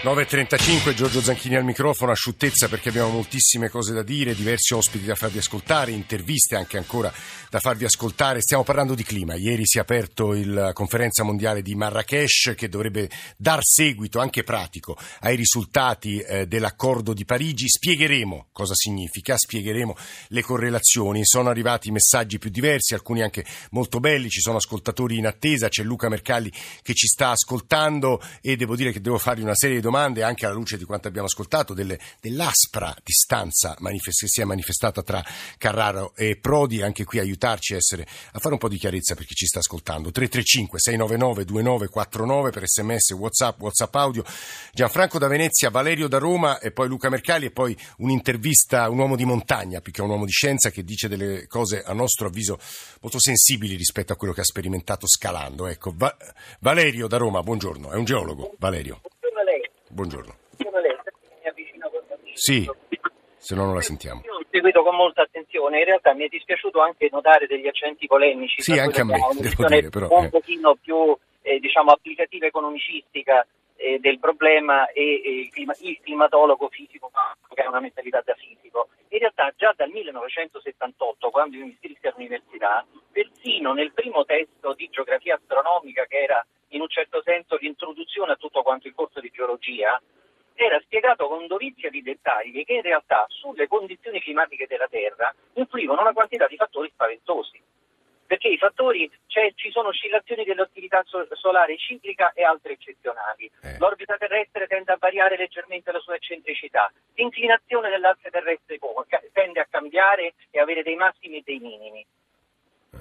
9.35, Giorgio Zanchini al microfono, asciuttezza perché abbiamo moltissime cose da dire, diversi ospiti da farvi ascoltare, interviste anche ancora da farvi ascoltare. Stiamo parlando di clima. Ieri si è aperto la conferenza mondiale di Marrakesh che dovrebbe dar seguito anche pratico ai risultati eh, dell'accordo di Parigi. Spiegheremo cosa significa, spiegheremo le correlazioni. Sono arrivati messaggi più diversi, alcuni anche molto belli. Ci sono ascoltatori in attesa, c'è Luca Mercalli che ci sta ascoltando e devo dire che devo fargli una serie di domande anche alla luce di quanto abbiamo ascoltato delle, dell'aspra distanza manifest- che si è manifestata tra Carraro e Prodi. Anche qui aiutarci a, essere, a fare un po' di chiarezza per chi ci sta ascoltando. 335 699 2949 per sms, whatsapp, whatsapp audio. Gianfranco da Venezia, Valerio da Roma e poi Luca Mercali e poi un'intervista, un uomo di montagna più che un uomo di scienza che dice delle cose a nostro avviso molto sensibili rispetto a quello che ha sperimentato scalando. Ecco, Va- Valerio da Roma, buongiorno, è un geologo. Valerio. Buongiorno Sì, se no non la sentiamo. Io ho seguito con molta attenzione, in realtà mi è dispiaciuto anche notare degli accenti polemici. Sì, anche a me, devo dire, però, Un eh. pochino più, eh, diciamo, applicativa economicistica eh, del problema e, e il, clima- il climatologo fisico che ha una mentalità da fisico. In realtà già dal 1978, quando io mi iscrissi all'università, persino nel primo testo di geografia astronomica, che era in un certo senso l'introduzione a tutto quanto il corso di geologia, era spiegato con dovizia di dettagli che in realtà sulle condizioni climatiche della Terra influivano una quantità di fattori spaventosi. Perché i fattori, cioè, ci sono oscillazioni dell'attività so- solare ciclica e altre eccezionali. Eh. L'orbita terrestre tende a variare leggermente la sua eccentricità. L'inclinazione dell'asse terrestre tende a cambiare e avere dei massimi e dei minimi.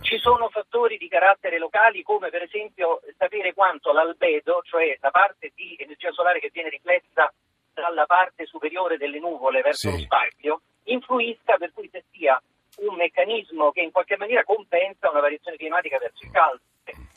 Ci sono fattori di carattere locali come per esempio sapere quanto l'albedo, cioè la parte di energia solare che viene riflessa dalla parte superiore delle nuvole verso Sì. lo spazio, influisca per cui se sia un meccanismo che in qualche maniera compensa una variazione climatica verso il caldo.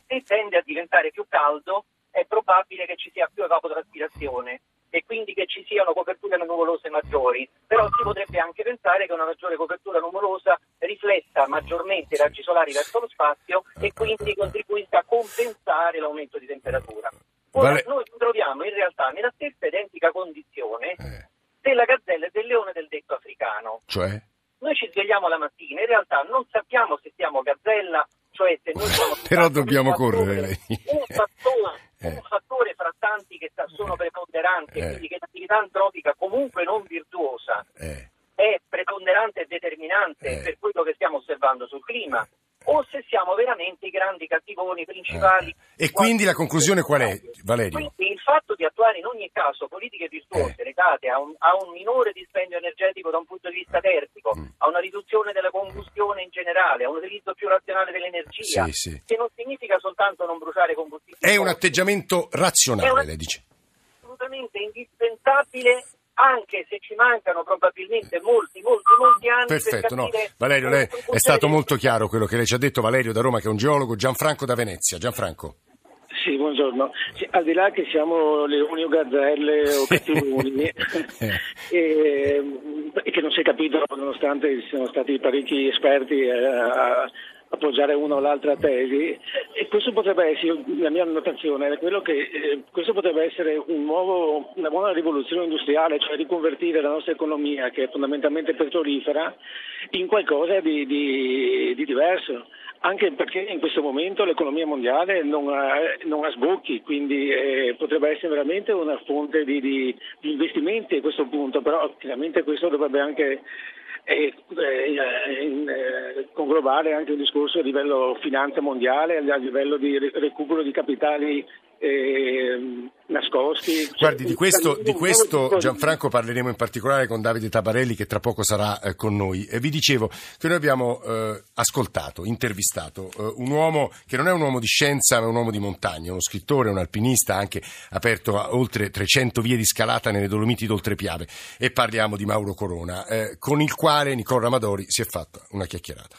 Se tende a diventare più caldo è probabile che ci sia più evapotranspirazione e quindi che ci siano coperture nuvolose maggiori, però si potrebbe anche pensare che una maggiore copertura nuvolosa rifletta maggiormente i raggi solari verso lo spazio e quindi contribuisca a compensare l'aumento di temperatura. Ora, Vale- noi ci troviamo in realtà nella stessa identica condizione Eh, della gazzella e del leone del detto africano. cioè? Noi ci svegliamo la mattina, in realtà non sappiamo se siamo gazzella, cioè se noi siamo... Però dobbiamo correre. Un fattore, Eh. un fattore fra tanti che sono preponderanti, Eh. quindi che l'attività antropica comunque non virtuosa Eh. è preponderante e determinante Eh. per quello che stiamo osservando sul clima, o se siamo veramente i grandi cattivoni principali. Eh. E quindi la conclusione qual è, Valerio? Quindi il fatto di attuare in ogni caso politiche virtuose Eh. legate a un, a un minore dispendio energetico da un punto di vista termico, Mm. a una riduzione della combustione in generale, a un utilizzo più razionale dell'energia, Sì, sì. che non significa soltanto non bruciare combustibili. È un atteggiamento razionale, È una- lei dice. assolutamente indispensabile anche se ci mancano probabilmente molti, molti, molti anni Perfetto, per no. Valerio, lei è stato molto chiaro quello che lei ci ha detto, Valerio da Roma che è un geologo, Gianfranco da Venezia. Gianfranco. Sì, buongiorno. Sì, al di là che siamo leoni o gazzelle o cattivoni, Eh. e, e che non si è capito nonostante ci siano stati parecchi esperti eh, a appoggiare una o l'altra tesi, e questo potrebbe essere, la mia annotazione è quello che eh, questo potrebbe essere un nuovo, una buona rivoluzione industriale, cioè riconvertire la nostra economia, che è fondamentalmente petrolifera, in qualcosa di, di- di diverso. Anche perché in questo momento l'economia mondiale non ha, non ha sbocchi, quindi eh, potrebbe essere veramente una fonte di, di- investimenti a questo punto, però chiaramente questo dovrebbe anche eh, eh, in- eh, conglobare anche un discorso a livello finanza mondiale, a livello di re- recupero di capitali eh, nascosti. Guardi, di questo, Cioè, di questo Gianfranco parleremo in particolare con Davide Tabarelli che tra poco sarà eh, con noi. E vi dicevo che noi abbiamo eh, ascoltato, intervistato eh, un uomo che non è un uomo di scienza ma un uomo di montagna, uno scrittore, un alpinista, anche aperto a oltre 300 vie di scalata nelle Dolomiti d'Oltrepiave e parliamo di Mauro Corona, eh, con il quale Nicola Ramadori si è fatta una chiacchierata.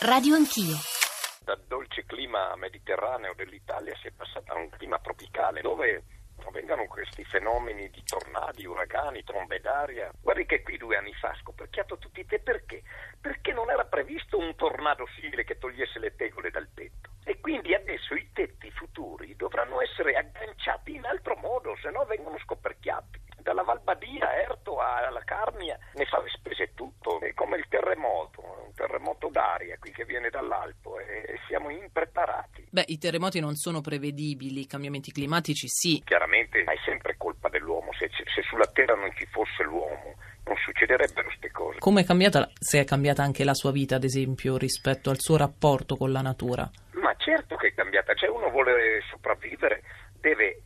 Radio Anch'io dal dolce clima mediterraneo dell'Italia si è passata a un clima tropicale dove provengano questi fenomeni di tornadi, uragani, trombe d'aria. Guardi che qui due anni fa ha scoperchiato tutti i te perché? Perché non era previsto un tornado simile che togliesse le tegole dal tetto. E quindi adesso i tetti futuri dovranno essere agganciati in altro modo, se no vengono scoperchiati dalla Valbadia Erto alla Carnia ne fa spese tutto, è come il terremoto, un terremoto d'aria qui che viene dall'alto e siamo impreparati. Beh, i terremoti non sono prevedibili, i cambiamenti climatici sì. Chiaramente è sempre colpa dell'uomo, se, se sulla Terra non ci fosse l'uomo non succederebbero queste cose. Come è cambiata, se è cambiata anche la sua vita, ad esempio, rispetto al suo rapporto con la natura? Ma certo che è cambiata, cioè uno vuole sopravvivere, deve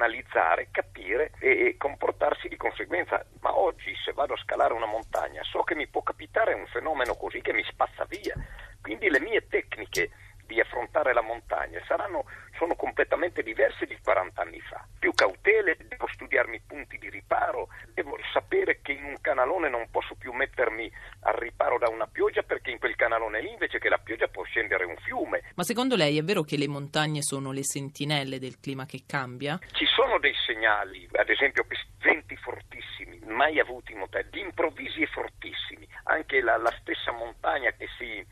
analizzare, capire e comportarsi di conseguenza. Ma oggi se vado a scalare una montagna so che mi può capitare un fenomeno così che mi spazza via. Quindi le mie tecniche di affrontare la montagna saranno, sono completamente diverse di 40 anni fa. Più cautele, devo studiarmi i punti di riparo, devo sapere che in un canalone non posso più mettermi al riparo da una pioggia perché in quel canalone lì invece che la pioggia può scendere un fiume. Ma secondo lei è vero che le montagne sono le sentinelle del clima che cambia? Ci sono dei segnali, ad esempio venti fortissimi, mai avuti in montagna, di improvvisi e fortissimi. Anche la, la stessa montagna che si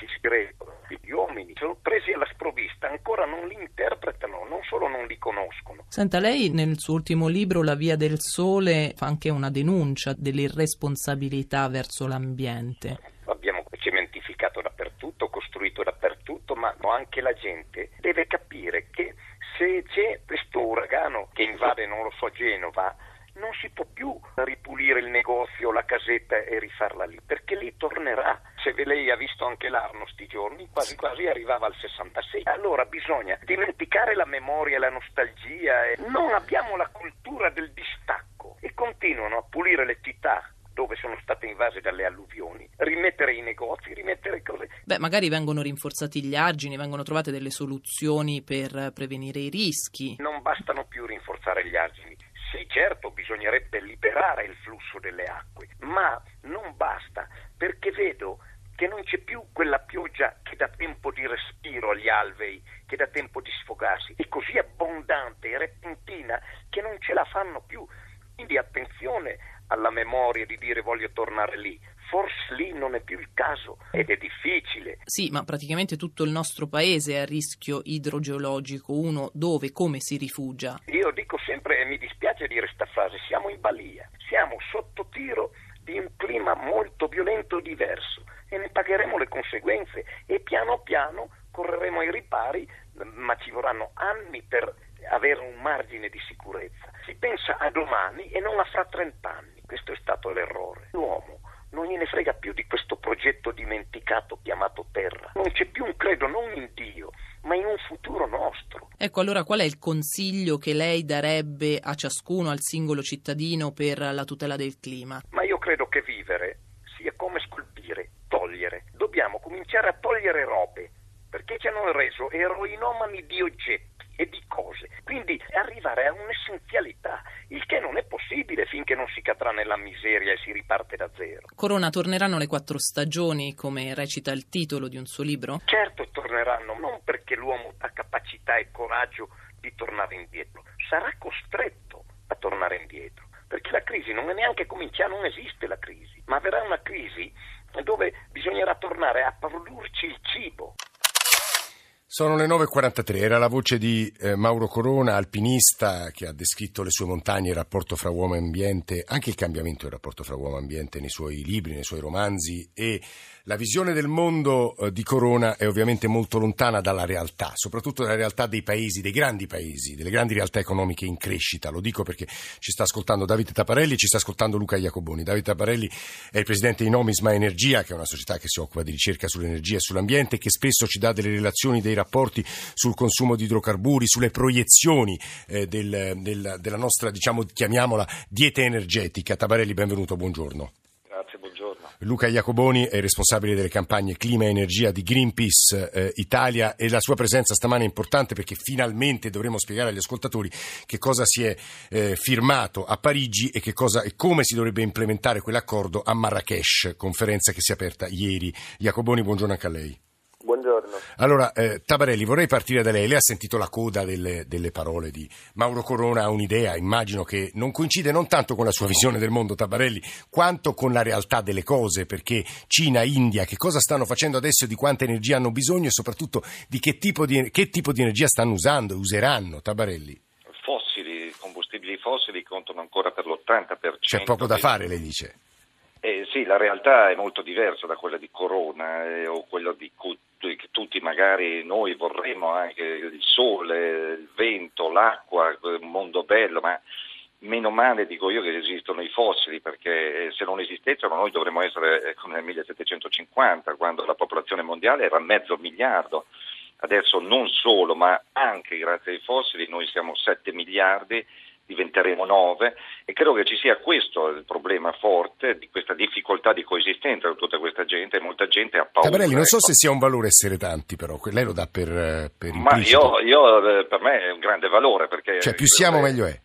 si sgregano, gli uomini sono presi alla sprovvista, ancora non li interpretano, non solo non li conoscono. Senta, lei nel suo ultimo libro, La Via del Sole, fa anche una denuncia dell'irresponsabilità verso l'ambiente. Abbiamo cementificato dappertutto, costruito dappertutto, ma anche la gente deve capire che se c'è questo uragano che invade, non lo so, Genova, non si può più ripulire il negozio, la casetta e rifarla lì, perché lì tornerà. Se lei ha visto anche l'Arno sti giorni, quasi quasi arrivava al 66. Allora bisogna dimenticare la memoria la nostalgia. E non abbiamo la cultura del distacco e continuano a pulire le città dove sono state invase dalle alluvioni, rimettere i negozi, rimettere cose. Beh, magari vengono rinforzati gli argini, vengono trovate delle soluzioni per prevenire i rischi. Non bastano più rinforzare gli argini, sì, certo, bisognerebbe liberare il flusso delle acque, ma non basta, perché vedo che non c'è più quella pioggia che dà tempo di respiro agli alvei, che dà tempo di sfogarsi, è così abbondante e repentina che non ce la fanno più. Quindi attenzione alla memoria di dire voglio tornare lì, forse lì non è più il caso ed è difficile. Sì, ma praticamente tutto il nostro paese è a rischio idrogeologico, uno dove, come si rifugia? Io dico sempre, e mi dispiace dire questa frase, siamo in balia, siamo sotto tiro di clima molto violento e diverso e ne pagheremo le conseguenze e piano piano correremo ai ripari, ma ci vorranno anni per avere un margine di sicurezza. Si pensa a domani e non a fra 30 anni. Questo è stato l'errore. L'uomo non gliene frega più di questo progetto dimenticato chiamato Terra. Non c'è più un credo non in Dio, ma in un futuro nostro. Ecco, allora qual è il consiglio che lei darebbe a ciascuno, al singolo cittadino per la tutela del clima? Ma io credo che vivere sia come scolpire, togliere. Dobbiamo cominciare a togliere robe, perché ci hanno reso eroinomani di oggetti e di cose. Quindi arrivare a un'essenzialità, il che non è possibile finché non si cadrà nella miseria e si riparte da zero. Corona, torneranno le quattro stagioni, come recita il titolo di un suo libro? Certo, torneranno, non perché l'uomo ha capacità e coraggio di tornare indietro, sarà costretto a tornare indietro, perché la crisi non è neanche cominciata, non esiste la crisi, ma verrà una crisi dove bisognerà tornare a produrci il cibo. Sono le 9.43, era la voce di eh, Mauro Corona, alpinista, che ha descritto le sue montagne, il rapporto fra uomo e ambiente, anche il cambiamento del rapporto fra uomo e ambiente nei suoi libri, nei suoi romanzi e la visione del mondo eh, di Corona è ovviamente molto lontana dalla realtà, soprattutto dalla realtà dei paesi, dei grandi paesi, delle grandi realtà economiche in crescita. Lo dico perché ci sta ascoltando Davide Taparelli e ci sta ascoltando Luca Iacoboni. Davide Taparelli è il presidente di Nomisma Energia, che è una società che si occupa di ricerca sull'energia e sull'ambiente, che spesso ci dà delle relazioni, dei rapporti sul consumo di idrocarburi, sulle proiezioni eh, del, del, della nostra, diciamo, chiamiamola, dieta energetica. Tabarelli, benvenuto, buongiorno. Luca Iacoboni è responsabile delle campagne Clima e Energia di Greenpeace eh, Italia e la sua presenza stamane è importante perché finalmente dovremo spiegare agli ascoltatori che cosa si è eh, firmato a Parigi e, che cosa, e come si dovrebbe implementare quell'accordo a Marrakesh, conferenza che si è aperta ieri. Iacoboni, buongiorno anche a lei. Buongiorno. Allora, eh, Tabarelli, vorrei partire da lei. Lei ha sentito la coda delle, delle, parole di Mauro Corona, ha un'idea, immagino che non coincide non tanto con la sua visione del mondo, Tabarelli, quanto con la realtà delle cose, perché Cina, India, che cosa stanno facendo adesso, di quanta energia hanno bisogno e soprattutto di che tipo di, che tipo di energia stanno usando e useranno, Tabarelli? Fossili, combustibili fossili contano ancora per l'80%. C'è poco da fare, lei dice. Eh, sì, la realtà è molto diversa da quella di Corona eh, o quella di cui che tutti magari noi vorremmo, anche il sole, il vento, l'acqua, un mondo bello, ma meno male dico io che esistono i fossili perché eh, se non esistessero noi dovremmo essere eh, come nel 1750 quando la popolazione mondiale era mezzo miliardo. Adesso non solo, ma anche grazie ai fossili noi siamo 7 miliardi diventeremo nove e credo che ci sia questo il problema forte di questa difficoltà di coesistenza con tutta questa gente e molta gente ha paura. Tabarelli, non so ecco. se sia un valore essere tanti però, lei lo dà per, eh, per Ma io, io, eh, per me è un grande valore perché... Cioè più siamo eh, meglio è.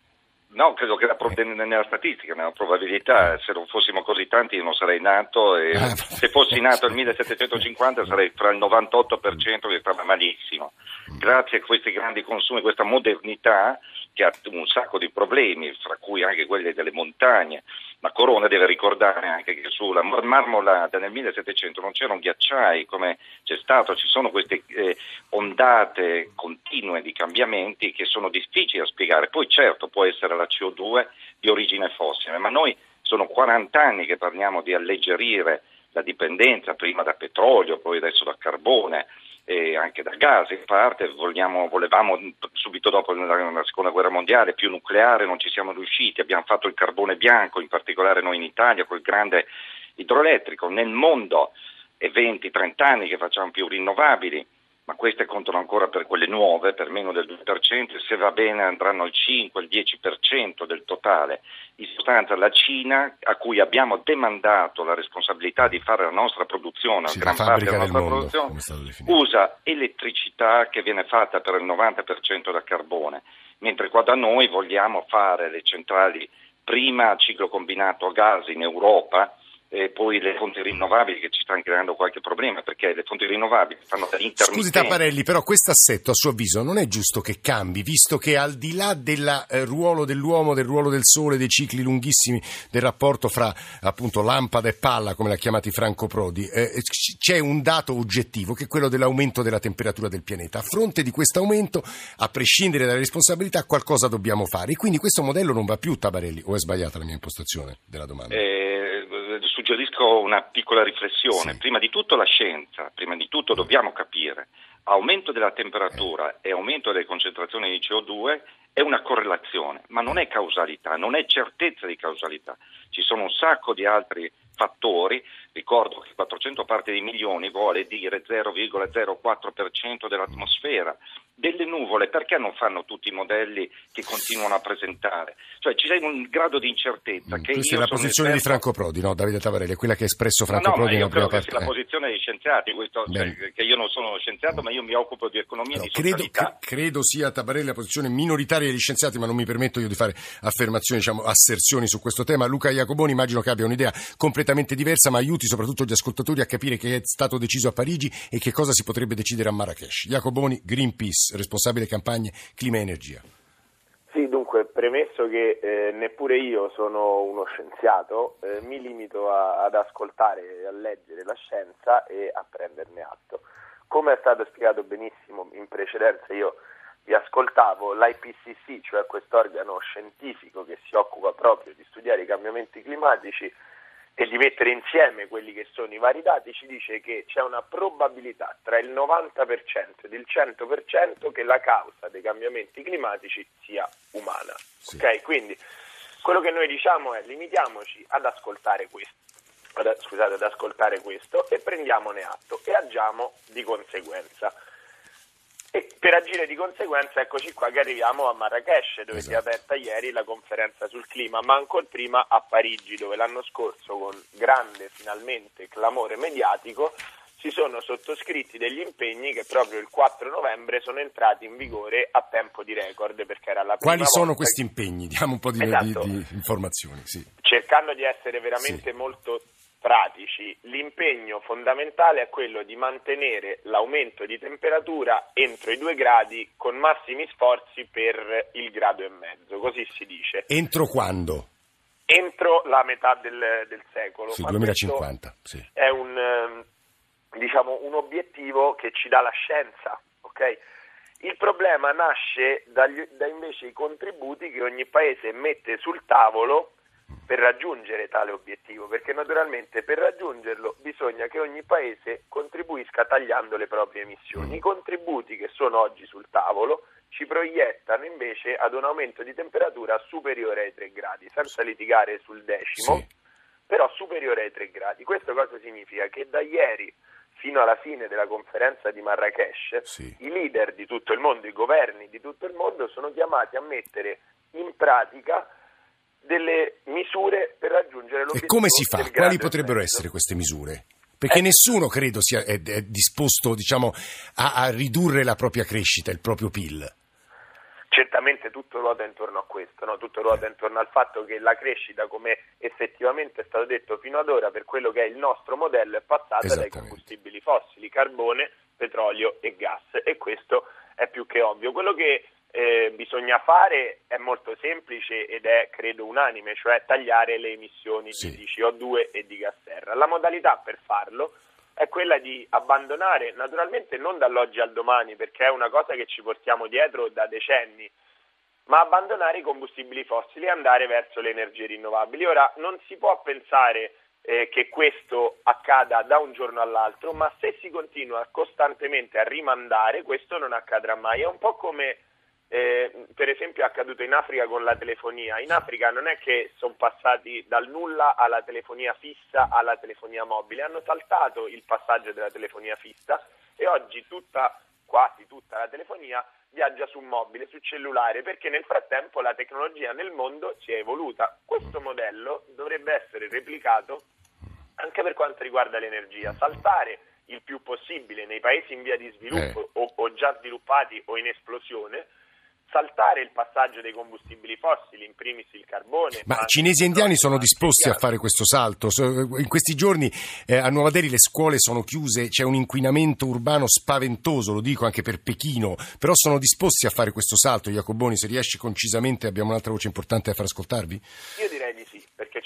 No, credo che la pro- nella statistica, nella probabilità, se non fossimo così tanti io non sarei nato e Ah, se fossi nato nel 1750 sarei fra il 98% che stava malissimo. Grazie a questi grandi consumi, questa modernità che ha un sacco di problemi, fra cui anche quelli delle montagne, ma Corona deve ricordare anche che sulla Mar- Marmolada nel 1700 non c'erano ghiacciai come c'è stato, ci sono queste eh, ondate continue di cambiamenti che sono difficili da spiegare. Poi certo può essere la CO2 di origine fossile, ma noi sono 40 anni che parliamo di alleggerire la dipendenza prima da petrolio, poi adesso da carbone e anche da gas in parte, vogliamo, volevamo subito dopo la, seconda guerra mondiale più nucleare, non ci siamo riusciti, abbiamo fatto il carbone bianco, in particolare noi in Italia, quel grande idroelettrico, nel mondo è 20-30 anni che facciamo più rinnovabili, ma queste contano ancora per quelle nuove, per meno del 2%, se va bene andranno al 5, al 10% del totale. In sostanza la Cina, a cui abbiamo demandato la responsabilità di fare la nostra produzione, Sì, gran parte della del nostra mondo, produzione, usa elettricità che viene fatta per il 90% da carbone, mentre qua da noi vogliamo fare le centrali prima a ciclo combinato a gas in Europa e poi le fonti rinnovabili che ci stanno creando qualche problema perché le fonti rinnovabili fanno dagli intermittenti. Scusi Taparelli, però questo assetto a suo avviso non è giusto che cambi, visto che al di là del eh, ruolo dell'uomo, del ruolo del sole, dei cicli lunghissimi del rapporto fra appunto lampada e palla, come l'ha chiamati Franco Prodi, eh, c- c'è un dato oggettivo che è quello dell'aumento della temperatura del pianeta. A fronte di questo aumento, a prescindere dalle responsabilità, qualcosa dobbiamo fare. E quindi questo modello non va più, Tabarelli, o è sbagliata la mia impostazione della domanda? Eh, suggerisco una piccola riflessione. Sì. Prima di tutto la scienza, prima di tutto dobbiamo capire aumento della temperatura e aumento delle concentrazioni di CO2 è una correlazione, ma non è causalità, non è certezza di causalità. Ci sono un sacco di altri fattori, ricordo che 400 parti di milioni vuole dire 0,04% dell'atmosfera, delle nuvole, perché non fanno tutti i modelli che continuano a presentare? Cioè c'è un grado di incertezza che Mm, Questa io è la posizione di esperto- Franco Prodi, no? Davide Tavarelli, è quella che ha espresso Franco no, Prodi nella prima credo che parte. sia la eh. posizione degli scienziati, questo, cioè, che io non sono scienziato, ma io mi occupo di economia No, di credo, cre- credo sia Tabarelli la posizione minoritaria degli scienziati, ma non mi permetto io di fare affermazioni, diciamo, asserzioni su questo tema. Luca Iacoboni immagino che abbia un'idea completamente diversa, ma aiuti soprattutto gli ascoltatori a capire che è stato deciso a Parigi e che cosa si potrebbe decidere a Marrakesh. Iacoboni, Greenpeace, responsabile campagne clima e energia. Sì, dunque, premesso che eh, neppure io sono uno scienziato, eh, mi limito a- ad ascoltare e a leggere la scienza e a prenderne atto. Come è stato spiegato benissimo in precedenza, io vi ascoltavo, l'IPCC, cioè quest'organo scientifico che si occupa proprio di studiare i cambiamenti climatici e di mettere insieme quelli che sono i vari dati, ci dice che c'è una probabilità tra il 90% ed il 100% che la causa dei cambiamenti climatici sia umana. Sì. Ok? Quindi quello che noi diciamo è limitiamoci ad ascoltare questo. ad- scusate, ad ascoltare questo e prendiamone atto e agiamo di conseguenza. E per agire di conseguenza eccoci qua che arriviamo a Marrakesh dove si è Esatto. aperta ieri la conferenza sul clima, ma ancora prima a Parigi dove l'anno scorso con grande finalmente clamore mediatico si sono sottoscritti degli impegni che proprio il 4 novembre sono entrati in vigore a tempo di record perché era la prima Quali sono questi impegni? Diamo un po' di, Esatto. di- di informazioni. Sì. cercando di essere veramente Sì. molto pratici, l'impegno fondamentale è quello di mantenere l'aumento di temperatura entro i due gradi con massimi sforzi per il grado e mezzo, così si dice, Entro quando? entro la metà del, del secolo. Sì, Ma 2050. Sì. È un, ehm, diciamo, un obiettivo che ci dà la scienza, ok? Il problema nasce dagli, da invece i contributi che ogni paese mette sul tavolo per raggiungere tale obiettivo, perché naturalmente per raggiungerlo bisogna che ogni paese contribuisca tagliando le proprie emissioni. I contributi che sono oggi sul tavolo ci proiettano invece ad un aumento di temperatura superiore ai 3 gradi, senza litigare sul decimo, sì. però superiore ai 3 gradi. Questo cosa significa? Che da ieri fino alla fine della conferenza di Marrakesh, sì. i leader di tutto il mondo, i governi di tutto il mondo sono chiamati a mettere in pratica delle misure per raggiungere l'obiettivo. E come si fa? Quali potrebbero essere queste misure? Perché eh, nessuno credo sia è, è disposto diciamo, a, a ridurre la propria crescita, il proprio PIL. Certamente tutto ruota intorno a questo, no? tutto ruota intorno al fatto che la crescita, come effettivamente è stato detto fino ad ora, per quello che è il nostro modello, è passata dai combustibili fossili, carbone, petrolio e gas e questo è più che ovvio. Quello che eh, bisogna fare è molto semplice ed è credo unanime, cioè tagliare le emissioni sì. di CO2 e di gas serra. La modalità per farlo è quella di abbandonare, naturalmente non dall'oggi al domani, perché è una cosa che ci portiamo dietro da decenni, ma abbandonare i combustibili fossili e andare verso le energie rinnovabili. Ora non si può pensare eh, che questo accada da un giorno all'altro, ma se si continua costantemente a rimandare, questo non accadrà mai. È un po' come eh, per esempio è accaduto in Africa con la telefonia. In Africa non è che sono passati dal nulla alla telefonia fissa alla telefonia mobile, hanno saltato il passaggio della telefonia fissa e oggi tutta, quasi tutta la telefonia viaggia su mobile, su cellulare, perché nel frattempo la tecnologia nel mondo si è evoluta. Questo modello dovrebbe essere replicato anche per quanto riguarda l'energia, saltare il più possibile nei paesi in via di sviluppo eh. o, o già sviluppati o in esplosione saltare il passaggio dei combustibili fossili, in primis il carbone. Ma cinesi e indiani sono disposti a fare questo salto? In questi giorni eh, a Nuova Delhi le scuole sono chiuse, c'è un inquinamento urbano spaventoso, lo dico anche per Pechino, però sono disposti a fare questo salto, Jacoboni, se riesci concisamente abbiamo un'altra voce importante da far ascoltarvi? Io direi di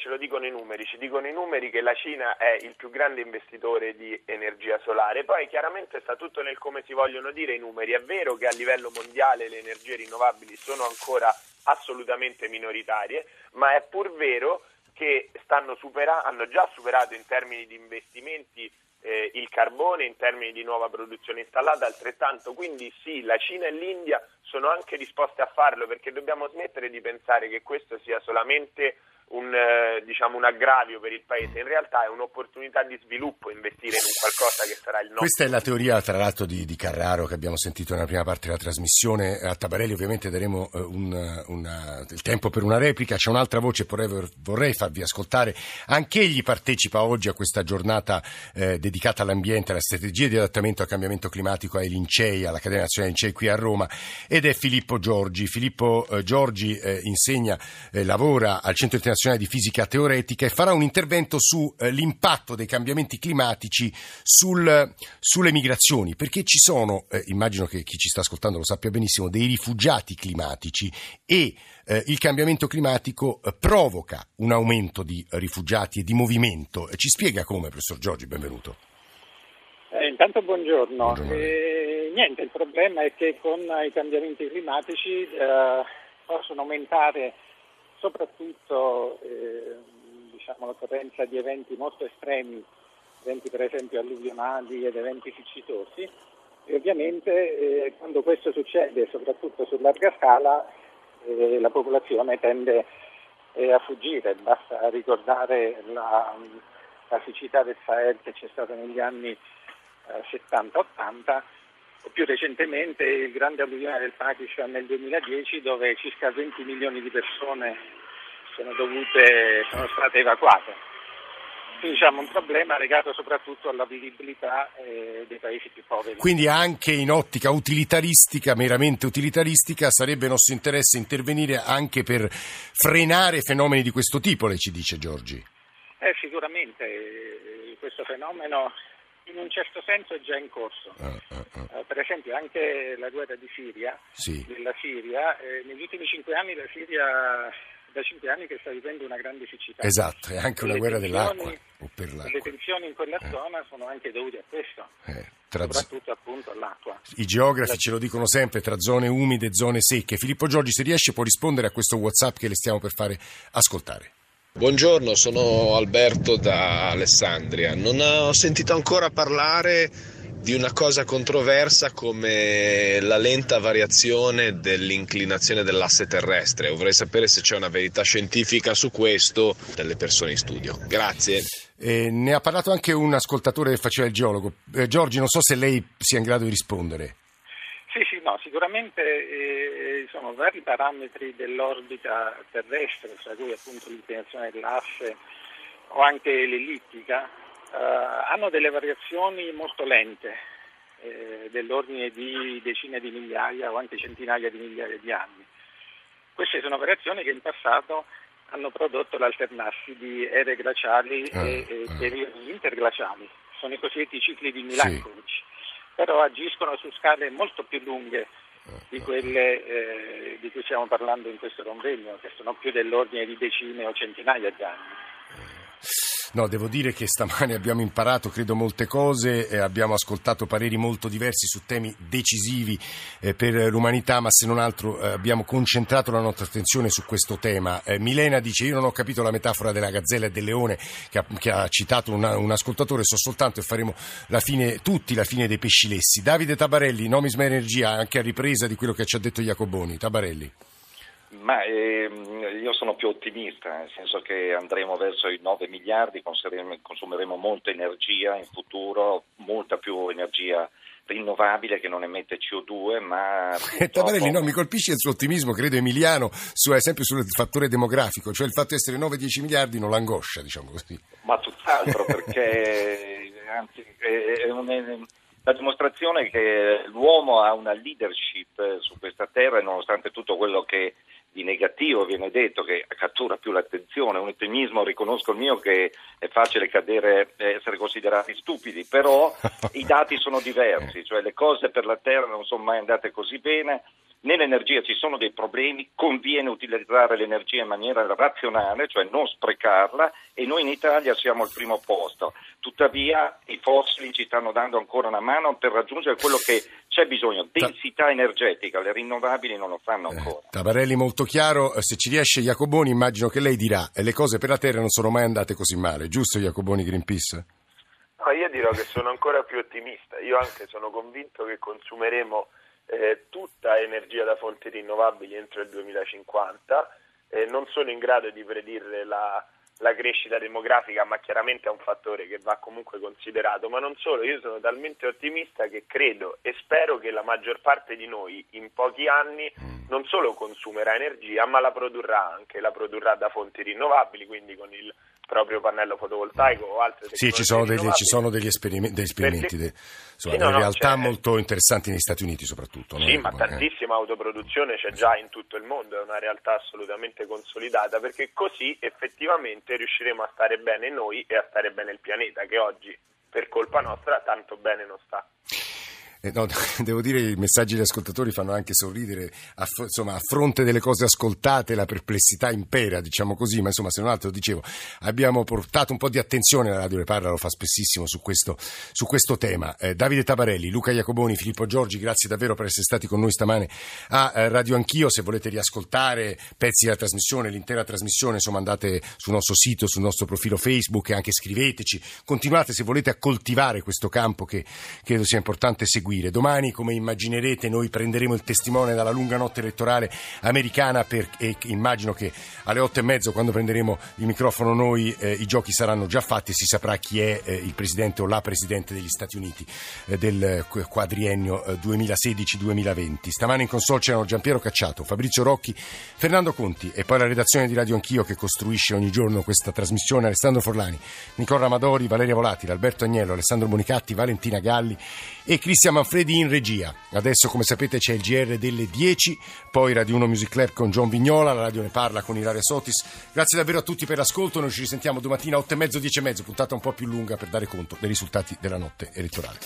ce lo dicono i numeri, ci dicono i numeri che la Cina è il più grande investitore di energia solare, poi chiaramente sta tutto nel come si vogliono dire i numeri, è vero che a livello mondiale le energie rinnovabili sono ancora assolutamente minoritarie, ma è pur vero che supera- hanno già superato in termini di investimenti eh, il carbone, in termini di nuova produzione installata altrettanto, quindi sì, la Cina e l'India sono anche disposte a farlo perché dobbiamo smettere di pensare che questo sia solamente un, eh, diciamo, un, aggravio per il paese, in realtà è un'opportunità di sviluppo investire in qualcosa che sarà il nostro. Questa è la teoria, tra l'altro, di, di Carraro che abbiamo sentito nella prima parte della trasmissione. A Tabarelli ovviamente daremo eh, un, una, il tempo per una replica. C'è un'altra voce che vorrei, vorrei, farvi ascoltare. Anch'egli partecipa oggi a questa giornata eh, dedicata all'ambiente, alla strategia di adattamento al cambiamento climatico ai Lincei, all'Accademia Nazionale Lincei qui a Roma, ed è Filippo Giorgi. Filippo eh, Giorgi eh, insegna, eh, lavora al Centro Internazionale di Fisica Teoretica e farà un intervento sull'impatto eh, dei cambiamenti climatici sul, sulle migrazioni, perché ci sono, eh, immagino che chi ci sta ascoltando lo sappia benissimo, dei rifugiati climatici e eh, il cambiamento climatico provoca un aumento di rifugiati e di movimento. Ci spiega come, professor Giorgi? Benvenuto. Eh, intanto buongiorno. buongiorno. Eh, niente, il problema è che con i cambiamenti climatici eh, possono aumentare soprattutto eh, diciamo, l'occorrenza di eventi molto estremi, eventi per esempio alluvionali ed eventi siccitosi e ovviamente eh, quando questo succede, soprattutto su larga scala, eh, la popolazione tende eh, a fuggire, basta ricordare la, la siccità del Sahel che c'è stata negli anni 70-80 eh, più recentemente il grande alluvione del Pakistan nel 2010 dove circa 20 milioni di persone sono, dovute, sono state evacuate. Quindi diciamo un problema legato soprattutto alla vivibilità eh, dei paesi più poveri. Quindi anche in ottica utilitaristica, meramente utilitaristica, sarebbe nostro interesse intervenire anche per frenare fenomeni di questo tipo, lei ci dice Giorgi. Eh, sicuramente eh, questo fenomeno in un certo senso è già in corso. Uh, uh, uh. per esempio anche la guerra di Siria, sì. della Siria, eh, negli ultimi cinque anni la Siria da cinque anni che sta vivendo una grande siccità. Esatto, è anche una guerra dell'acqua. Le tensioni in quella eh. zona sono anche dovute a questo, eh, tra soprattutto appunto all'acqua. I geografi la... ce lo dicono sempre, tra zone umide e zone secche. Filippo Giorgi, se riesce può rispondere a questo WhatsApp che le stiamo per fare ascoltare. Buongiorno, sono Alberto da Alessandria. Non ho sentito ancora parlare di una cosa controversa come la lenta variazione dell'inclinazione dell'asse terrestre. Vorrei sapere se c'è una verità scientifica su questo delle persone in studio. Grazie. Eh, ne ha parlato anche un ascoltatore che faceva il geologo. Eh, Giorgi, non so se lei sia in grado di rispondere. Sicuramente eh, sono vari parametri dell'orbita terrestre, tra cui appunto l'inclinazione dell'asse o anche l'ellittica, eh, hanno delle variazioni molto lente, eh, dell'ordine di decine di migliaia o anche centinaia di migliaia di anni. Queste sono variazioni che in passato hanno prodotto l'alternarsi di ere glaciali e, Eh, e eh. periodi interglaciali, sono i cosiddetti cicli di Milankovic Sì. Però agiscono su scale molto più lunghe di quelle eh, di cui stiamo parlando in questo convegno, che sono più dell'ordine di decine o centinaia di anni. No, devo dire che stamane abbiamo imparato, credo, molte cose, eh, abbiamo ascoltato pareri molto diversi su temi decisivi eh, per l'umanità, ma se non altro eh, abbiamo concentrato la nostra attenzione su questo tema. Eh, Milena dice, io non ho capito la metafora della gazzella e del leone che ha, che ha citato una- un ascoltatore, so soltanto e faremo la fine, tutti la fine dei pescilessi. Davide Tabarelli, Nomisma Energia, anche a ripresa di quello che ci ha detto Jacoboni. Tabarelli. Ma ehm, io sono più ottimista, nel senso che andremo verso i 9 miliardi, consumeremo, molta energia in futuro, molta più energia rinnovabile che non emette CO2, ma... Eh, Tabarelli, purtroppo- no, mi colpisce il suo ottimismo, credo Emiliano, su, è sempre sul fattore demografico, cioè il fatto di essere 9-10 miliardi non l'angoscia, diciamo così. Ma tutt'altro, perché anzi, è è un- la dimostrazione che l'uomo ha una leadership eh, su questa terra e nonostante tutto quello che di negativo viene detto, che cattura più l'attenzione, un ottimismo, riconosco il mio che è facile cadere, eh, essere considerati stupidi, però i dati sono diversi, cioè le cose per la terra non sono mai andate così bene, nell'energia ci sono dei problemi, conviene utilizzare l'energia in maniera razionale, cioè non sprecarla e noi in Italia siamo al primo posto. Tuttavia i fossili ci stanno dando ancora una mano per raggiungere quello che c'è bisogno, densità energetica, le rinnovabili non lo fanno ancora. Tabarelli molto chiaro, eh, se ci riesce Jacoboni immagino che lei dirà, eh, le cose per la terra non sono mai andate così male, giusto Jacoboni Greenpeace? No, io dirò che sono ancora più ottimista. Io anche sono convinto che consumeremo eh, tutta energia da fonti rinnovabili entro il 2050. Eh, non sono in grado di predire la, la crescita demografica, ma chiaramente è un fattore che va comunque considerato. Ma non solo, io sono talmente ottimista che credo e spero che la maggior parte di noi in pochi anni non solo consumerà energia, ma la produrrà anche, la produrrà da fonti rinnovabili, quindi con il proprio pannello fotovoltaico o altre Sì, tecnologie ci sono degli, ci sono degli esperime- degli esperimenti, Perché- de- insomma, Sì, no, no, realtà molto interessanti negli Stati Uniti soprattutto. no, Sì, ma Jacoboni? Eh. tantissima autoproduzione c'è già in tutto il mondo, è una realtà assolutamente consolidata perché così effettivamente riusciremo a stare bene noi e a stare bene il pianeta che oggi per colpa nostra tanto bene non sta. Eh, no, devo dire che i messaggi degli ascoltatori fanno anche sorridere, a, insomma, a fronte delle cose ascoltate la perplessità impera, diciamo così, ma insomma se non altro dicevo, abbiamo portato un po' di attenzione, la Radio Le Parla lo fa spessissimo su questo, su questo tema. Eh, Davide Tabarelli, Luca Iacoboni, Filippo Giorgi, grazie davvero per essere stati con noi stamane a eh, Radio Anch'io, se volete riascoltare pezzi della trasmissione, l'intera trasmissione, insomma andate sul nostro sito, sul nostro profilo Facebook e anche scriveteci, continuate se volete a coltivare questo campo che credo sia importante seguire. Domani, come immaginerete, noi prenderemo il testimone dalla lunga notte elettorale americana per- e immagino che alle otto e mezzo, quando prenderemo il microfono noi, eh, i giochi saranno già fatti e si saprà chi è eh, il presidente o la presidente degli Stati Uniti eh, del eh, quadriennio eh, 2016-2020. Stamane in console c'erano Giampiero Cacciato, Fabrizio Rocchi, Fernando Conti e poi la redazione di Radio Anch'io che costruisce ogni giorno questa trasmissione, Alessandro Forlani, Nicola Amadori, Valeria Volatile, Alberto Agnello, Alessandro Monicatti, Valentina Galli e Cristian Manfredi in regia. Adesso, come sapete, c'è il GR delle 10, poi Radio 1 Music Club con John Vignola, la radio ne parla con Ilaria Sotis. Grazie davvero a tutti per l'ascolto, noi ci risentiamo domattina a 8 e mezzo, 10 e mezzo, puntata un po' più lunga per dare conto dei risultati della notte elettorale.